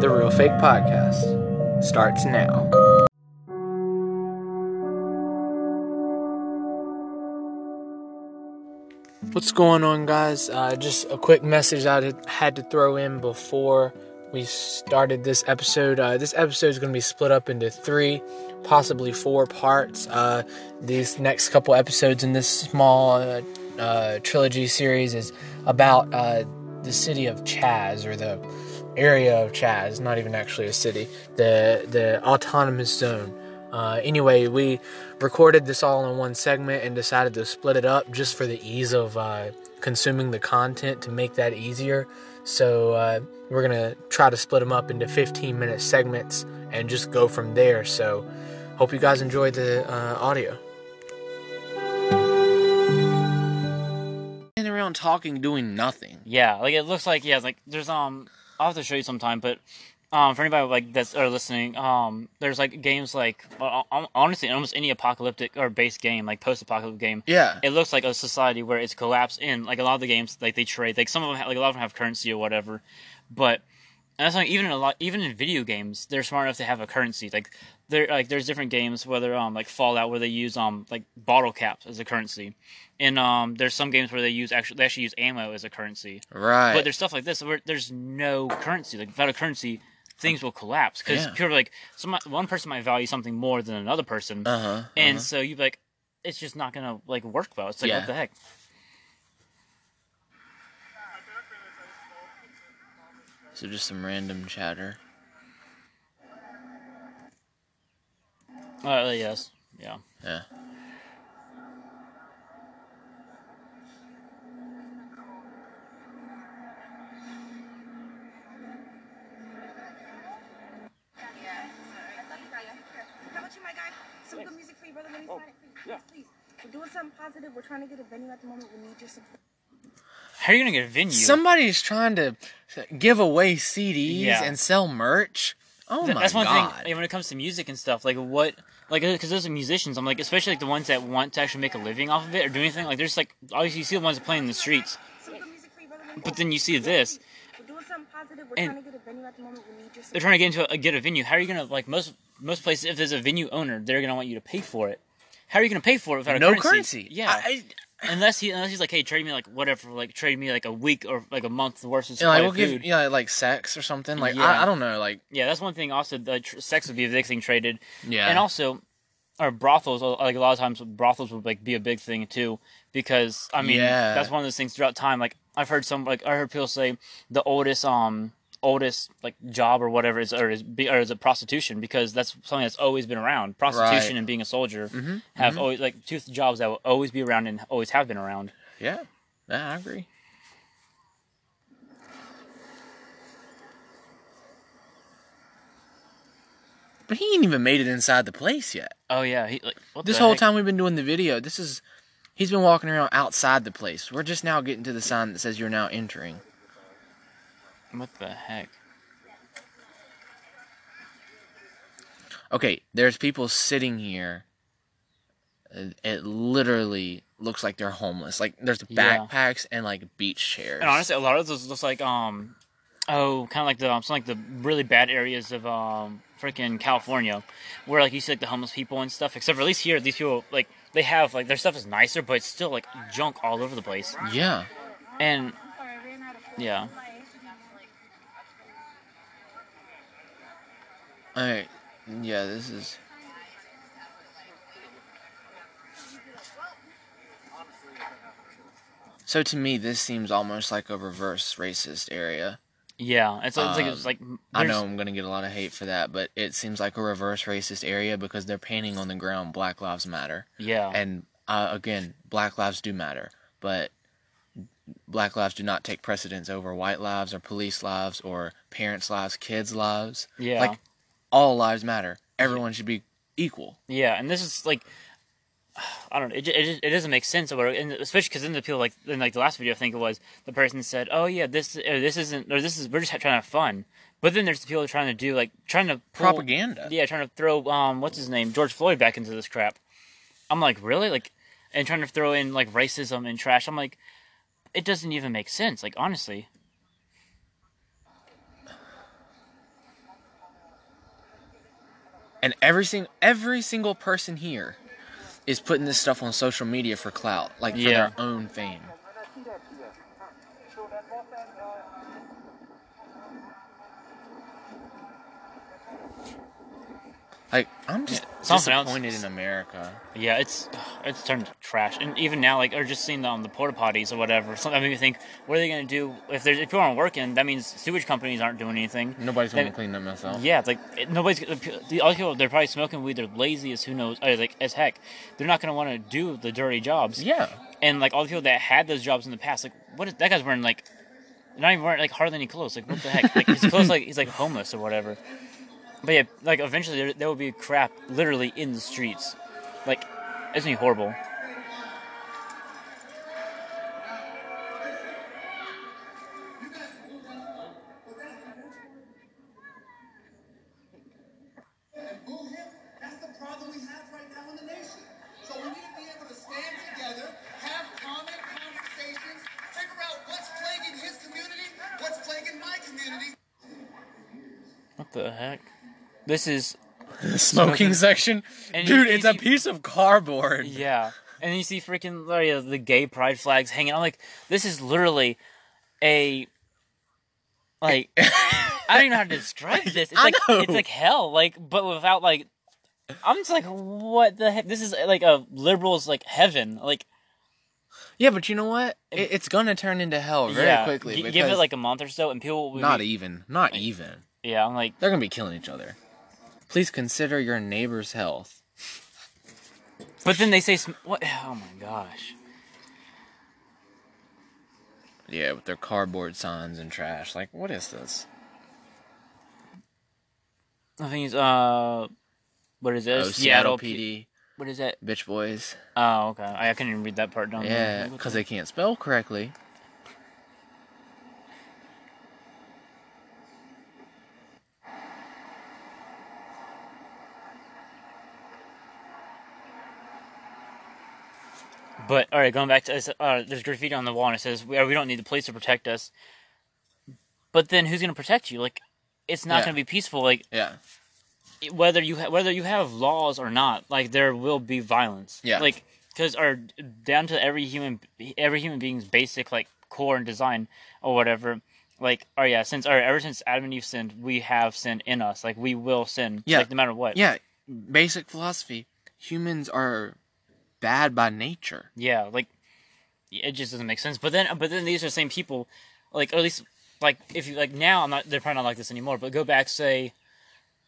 The Real Fake Podcast starts now. What's going on, guys? Uh, just a quick message I had to throw in before we started this episode. Uh, this episode is going to be split up into three, possibly four parts. Uh, these next couple episodes in this small uh, uh, trilogy series is about uh, the city of Chaz or the area of Chaz, not even actually a city, the the autonomous zone. Anyway, we recorded this all in one segment and decided to split it up just for the ease of uh, consuming the content to make that easier. So uh, we're gonna try to split them up into 15 minute segments and just go from there. So hope you guys enjoyed the uh, audio. And around talking, doing nothing. Yeah, like it looks like yeah, like there's um I'll have to show you sometime, but um for anybody like that's are listening, um there's like games like well, honestly almost any apocalyptic or base game like post apocalyptic game. Yeah. It looks like a society where it's collapsed in like a lot of the games like they trade like some of them have, like a lot of them have currency or whatever, but and that's like even in a lot even in video games they're smart enough to have a currency like there like there's different games whether um like Fallout where they use um like bottle caps as a currency, and um there's some games where they use actually they actually use ammo as a currency. Right. But there's stuff like this where there's no currency. Like without a currency, things will collapse because Yeah. people are like some one person might value something more than another person, uh huh. and so you like it's just not gonna like work well. It's like Yeah. what the heck. So just some random chatter. Oh Uh, yes, yeah. Yeah. How about you, my guy? Some good music for you, brother. Let me sign it for you. Please, please. We're doing something positive. We're trying to get a venue at the moment. We need your support. How are you gonna get a venue? Somebody's trying to give away CDs Yeah. and sell merch. Oh Th- my That's one god! thing like, when it comes to music and stuff. Like what, like because those are musicians. I'm like, especially like the ones that want to actually make a living off of it or do anything. Like there's like obviously you see the ones playing in the streets, Some good music for you, brother. Let me but then you see this. We're doing something positive. We're And- trying to get a venue at the moment. We need your They're trying to get into a, get a venue. How are you gonna like most most places? If there's a venue owner, they're gonna want you to pay for it. How are you gonna pay for it without a no currency? currency. Yeah, I, unless he unless he's like, hey, trade me like whatever, like trade me like a week or like a month worth of supply like we'll of give yeah like sex or something. Like Yeah. I, I don't know. Like Yeah, that's one thing. Also, the tr- sex would be a big thing traded. yeah. and also or brothels like a lot of times brothels would like be a big thing too because i mean Yeah. that's one of those things throughout time like i've heard some like i heard people say the oldest um oldest like job or whatever is or is be, or is a prostitution because that's something that's always been around prostitution Right. and being a soldier mm-hmm. have always like two jobs that will always be around and always have been around yeah. Yeah, I agree. But he ain't even made it inside the place yet. oh yeah he like This whole heck? time we've been doing the video, this is he's been walking around outside the place. We're just now getting to the sign that says you're now entering. What the heck Okay, there's people sitting here. Uh, It literally looks like they're homeless. Like there's Yeah. backpacks and like beach chairs. And honestly, a lot of those looks like um, oh, kind of like the um, some like the really bad areas of um, freaking California, where like you see like the homeless people and stuff. Except for at least here, these people like they have like their stuff is nicer, but it's still like junk all over the place. yeah. And yeah, All right. Yeah, this is. So to me, this seems almost like a reverse racist area. yeah, it's, it's like it's Um, like I know I'm gonna get a lot of hate for that, but it seems like a reverse racist area because they're painting on the ground Black Lives Matter, Yeah, and uh, again, Black lives do matter, but Black lives do not take precedence over white lives or police lives or parents' lives, kids' lives. yeah, Like all lives matter. Everyone should be equal. yeah, and this is like. I don't know. It, it, it doesn't make sense, or whatever, and especially because then the people like in like the last video, I think it was the person said, "Oh yeah, this or this isn't or this is we're just trying to have fun." But then there's the people trying to do like trying to pull, Propaganda. Yeah, trying to throw um what's his name George Floyd back into this crap. I'm like really like, and trying to throw in like racism and trash. I'm like, it doesn't even make sense. Like honestly, And every single every single person here is putting this stuff on social media for clout, like for Yeah. their own fame. Like I'm just else- disappointed in America. Yeah, it's it's turned to trash, and even now, like, or just seeing the, um, the porta potties or whatever. Something made me think, what are they gonna do if there's if people aren't working? That means sewage companies aren't doing anything. Nobody's gonna Then- clean them themselves. Yeah, it's like it- nobody's the the other people. They're probably smoking weed. They're lazy as who knows, like as heck. They're not gonna want to do the dirty jobs. Yeah. And like all the people that had those jobs in the past, like what is that guy's wearing like, not even wearing like hardly any clothes. Like what the heck? Like his clothes like he's like homeless or whatever. But yeah, like eventually there, there will be crap literally in the streets. Like it's gonna be horrible. Boo him, that's the problem we have right now in the nation. So we need to be able to stand together, have common conversations, figure out what's plaguing his community, what's plaguing my community. What the heck? This is the Smoking section, And dude. you- It's you a piece of cardboard. Yeah. And you see freaking like, the gay pride flags hanging. I'm like, this is literally a like I don't even know how to describe this. It's I like know. it's like hell, like but without like I'm just like, what the heck? This is like a liberal's like heaven. Like Yeah, but you know what? It, it's gonna turn into hell very yeah, quickly. because give it like a month or so, and people will be, not even, not even. yeah. I'm like, They're gonna be killing each other. Please consider your neighbor's health. but then they say what? Oh my gosh. Yeah, with their cardboard signs and trash. Like, what is this? I think it's uh, what is this? Oh, Seattle PD, What is that? bitch boys. Oh, okay. I, couldn't even read that part down Yeah, there. because they can't spell correctly. But all right, going back to this, uh, there's graffiti on the wall and it says we, uh, we don't need the police to protect us. But then who's going to protect you? Like, it's not Yeah. going to be peaceful. Like Yeah. whether you ha- whether you have laws or not, like there will be violence. Yeah. Like because our down to every human every human being's basic like core and design or whatever. Like oh yeah, since or ever since Adam and Eve sinned, we have sin in us. Like we will sin. Yeah. Like no matter what. Yeah, basic philosophy. Humans are bad by nature. Yeah, like it just doesn't make sense. But then, but then these are the same people, like or at least like if you like now, I'm not. They're probably not like this anymore. But go back, say,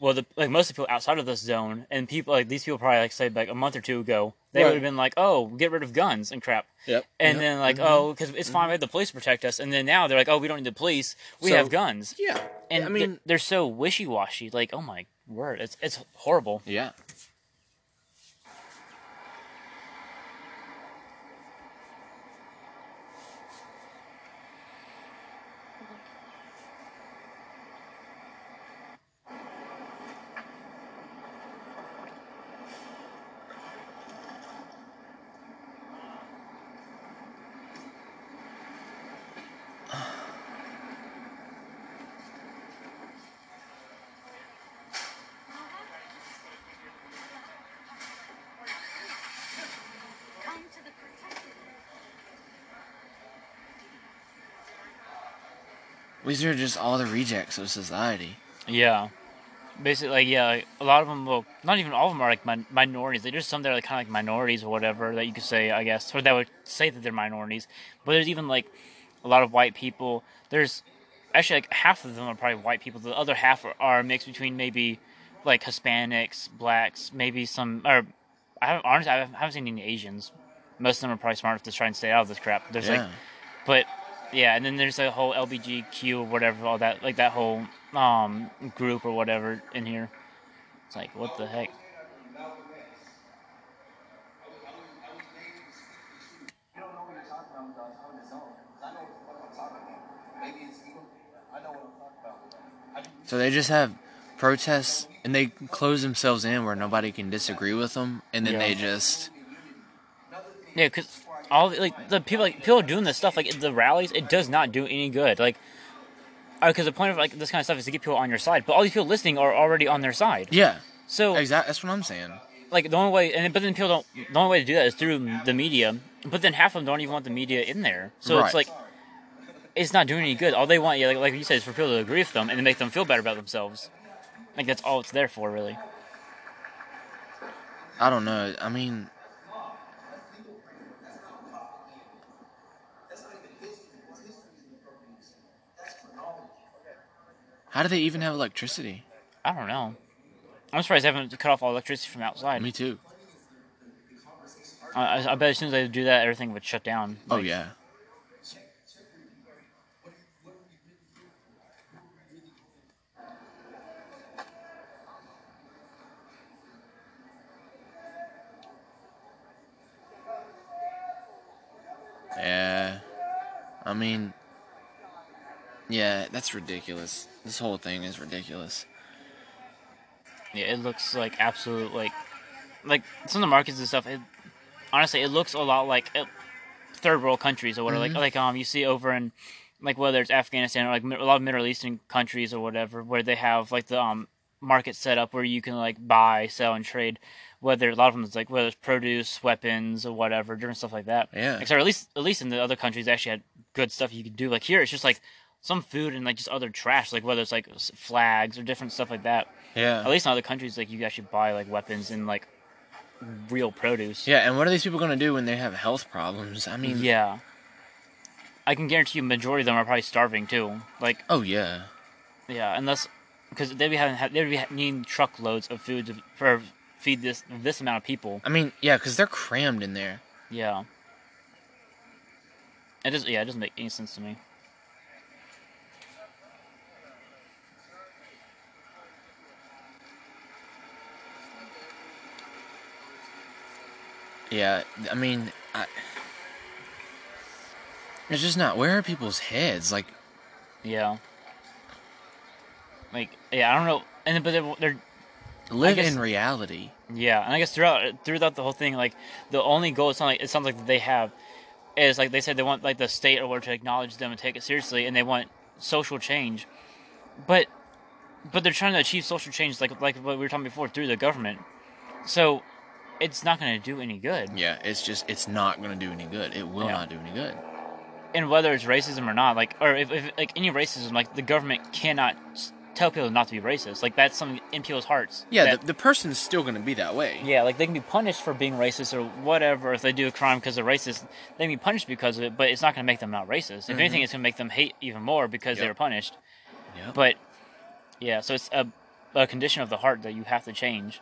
well, the like most of the people outside of this zone and people like these people probably like say like a month or two ago, they Right. would have been like, oh, get rid of guns and crap. Yep. And then like, mm-hmm. oh, because it's fine, we have the police protect us. And then now they're like, oh, we don't need the police, we So- have guns. Yeah. And I mean, mean, they're so wishy washy. Like, oh my word, it's it's horrible. yeah. These are just all the rejects of society. Yeah. Basically, like, yeah, like, a lot of them, well, not even all of them are like min- minorities. They're just some that are like, kind of like minorities or whatever that you could say, I guess, or that would say that they're minorities. But there's even like a lot of white people. There's actually like half of them are probably white people. The other half are, are mixed between maybe like Hispanics, blacks, maybe some, or I haven't, honestly, I haven't seen any Asians. Most of them are probably smart enough to try and stay out of this crap. There's like Yeah. but yeah, and then there's a whole LBGQ or whatever, all that, like that whole um, group or whatever in here. It's like, what the heck? So they just have protests and they close themselves in where nobody can disagree with them, and then yeah. they just yeah, cause all like the people like people doing this stuff like the rallies, it does not do any good. Like, uh, because the point of like this kind of stuff is to get people on your side, but all these people listening are already on their side. yeah, So exactly. That's what I'm saying. like the only way, and but then people don't. The only way to do that is through the media. But then half of them don't even want the media in there. So it's like it's not doing any good. All they want, yeah, like, like you said, is for people to agree with them and to make them feel better about themselves. Like that's all it's there for, really. I don't know. I mean, how do they even have electricity? I don't know. I'm surprised they haven't cut off all electricity from outside. Me too. I, I- bet as soon as they do that, everything would shut down. Oh Like, yeah. Yeah. I mean, yeah, that's ridiculous. This whole thing is ridiculous. Yeah, it looks like absolute like like some of the markets and stuff. It, honestly, it looks a lot like uh, third world countries or whatever. Like like um you see over in like whether it's Afghanistan or like a lot of Middle Eastern countries or whatever, where they have like the um market set up where you can like buy, sell, and trade. Whether a lot of them is like whether it's produce, weapons, or whatever, different stuff like that. Yeah. Except at least at least in the other countries, they actually had good stuff you could do. Like here, it's just like some food and like just other trash, like whether it's like flags or different stuff like that. Yeah. At least in other countries, like you actually buy like weapons and like real produce. Yeah, and what are these people gonna do when they have health problems? I mean, Yeah. I can guarantee you, majority of them are probably starving too. Like, oh yeah, yeah, unless because they'd be having they'd be needing truckloads of food to, for feed this this amount of people. I mean, yeah, because they're crammed in there. Yeah. It does. Yeah, it doesn't make any sense to me. Yeah, I mean, I, it's just not. Where are people's heads? Like, Yeah. Like, yeah, I don't know, and then- but they're, they're live guess- in reality. Yeah, and I guess throughout throughout the whole thing, like the only goal it sounds like it sounds like they have is like they said they want like the state or whatever to acknowledge them and take it seriously, and they want social change, but but they're trying to achieve social change like like what we were talking before through the government, so it's not going to do any good. Yeah, it's just it's not gonna do any good. It will Yeah. not do any good. And whether it's racism or not, like or if, if like any racism, like the government cannot tell people not to be racist. Like that's something in people's hearts. Yeah, that- the, the person's still gonna be that way. Yeah, like they can be punished for being racist or whatever. If they do a crime because they're racist, they can be punished because of it. But it's not going to make them not racist. If mm-hmm. anything, it's going to make them hate even more because they Yep. were punished. Yep. But yeah, so it's a, a condition of the heart that you have to change.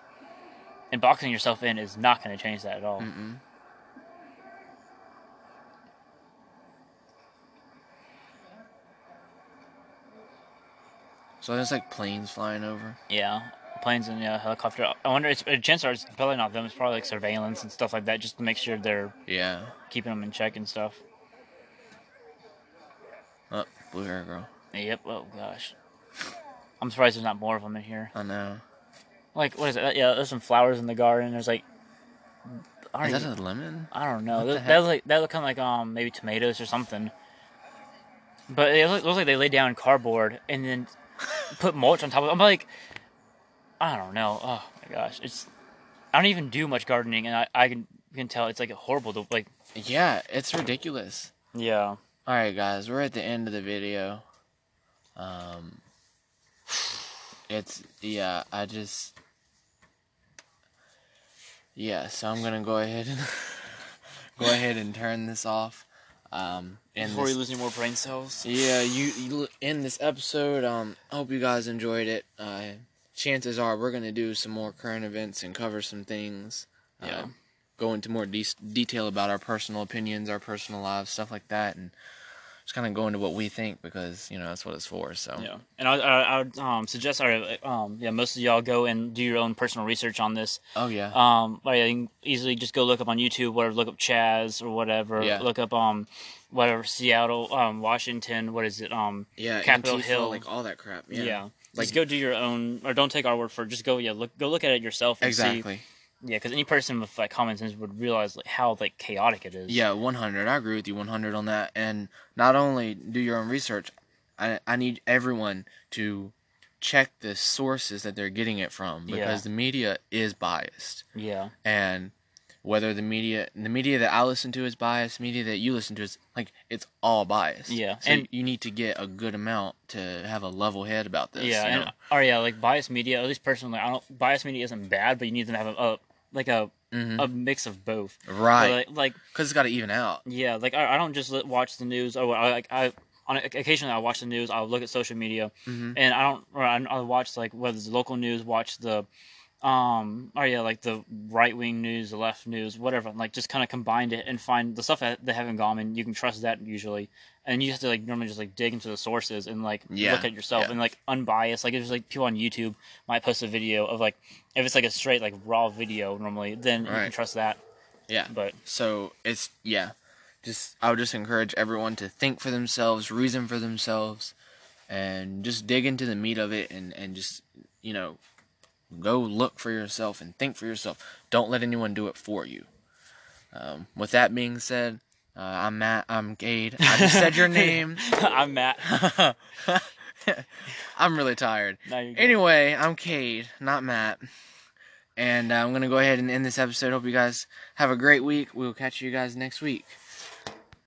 And boxing yourself in is not going to change that at all. Mm-mm. So there's like planes flying over. Yeah, planes and yeah, helicopter. I wonder. It's uh, a chance are it's probably not them. It's probably like surveillance and stuff like that, just to make sure they're Yeah. keeping them in check and stuff. Oh, blue hair girl. Yep. Oh gosh, I'm surprised there's not more of them in here. I know. Like what is it? Yeah, there's some flowers in the garden. There's like, I Is that even- a lemon? I don't know. That, that look like that look kind of like um maybe tomatoes or something. But it looks like they laid down cardboard and then put mulch on top of it. I'm like, I don't know. Oh my gosh, it's I don't even do much gardening, and I, I can can tell it's like a horrible to like. Yeah, it's ridiculous. Yeah. All right, guys, we're at the end of the video. Um, it's yeah, I just yeah, so I'm gonna go ahead and go ahead and turn this off. Um, and Before this- you lose any more brain cells. yeah, you, you in this episode. Um, I hope you guys enjoyed it. Uh, chances are we're gonna do some more current events and cover some things. Uh, Yeah. go into more de- detail about our personal opinions, our personal lives, stuff like that, and just kind of go into what we think because you know that's what it's for. So Yeah, and I, I, I would um, suggest, or, um, yeah, most of y'all go and do your own personal research on this. oh yeah, Um, like, you can easily just go look up on YouTube, whatever, look up Chaz or whatever. Yeah. Look up um, whatever Seattle, um, Washington. What is it? Um, yeah, Capitol Antifa, Hill. like all that crap. yeah. Yeah, Just Like- go do your own, or don't take our word for it. Just go, yeah, look, go look at it yourself. And See, exactly. Yeah, because any person with like common sense would realize like how like chaotic it is. Yeah, 100. I agree with you 100 on that. And not only do your own research, I I need everyone to check the sources that they're getting it from because Yeah. the media is biased. Yeah. And whether the media the media that I listen to is biased, media that you listen to is like it's all biased. Yeah, So and- you need to get a good amount to have a level head about this. yeah, you and or yeah, like biased media. At least personally, I don't. Biased media isn't bad, but you need to have a, a like a Mhm. a mix of both. right. Like, like Cuz it's got to even out. yeah, like I, I don't just watch the news. Or I like I on occasionally I watch the news. I'll look at social media, Mhm. and I don't. Or I, I'll watch like whether it's local news, watch the um or yeah like the right wing news the left news whatever like just kind of combined it and find the stuff that they have in common you can trust that usually. And you have to like normally just like dig into the sources and like Yeah, look at yourself yeah. and like unbiased. Like if there's like people on youtube might post a video of like if it's like a straight like raw video normally then you can trust that. Yeah. but So it's yeah, just I would just encourage everyone to think for themselves, reason for themselves, and just dig into the meat of it, and and just you know, go look for yourself and think for yourself. Don't let anyone do it for you. Um, with that being said, uh, I'm Matt. I'm Cade. I just said your name. i'm matt I'm really tired. No. Anyway, I'm Cade, not Matt. And uh, I'm going to go ahead and end this episode. Hope you guys have a great week. We'll catch you guys next week.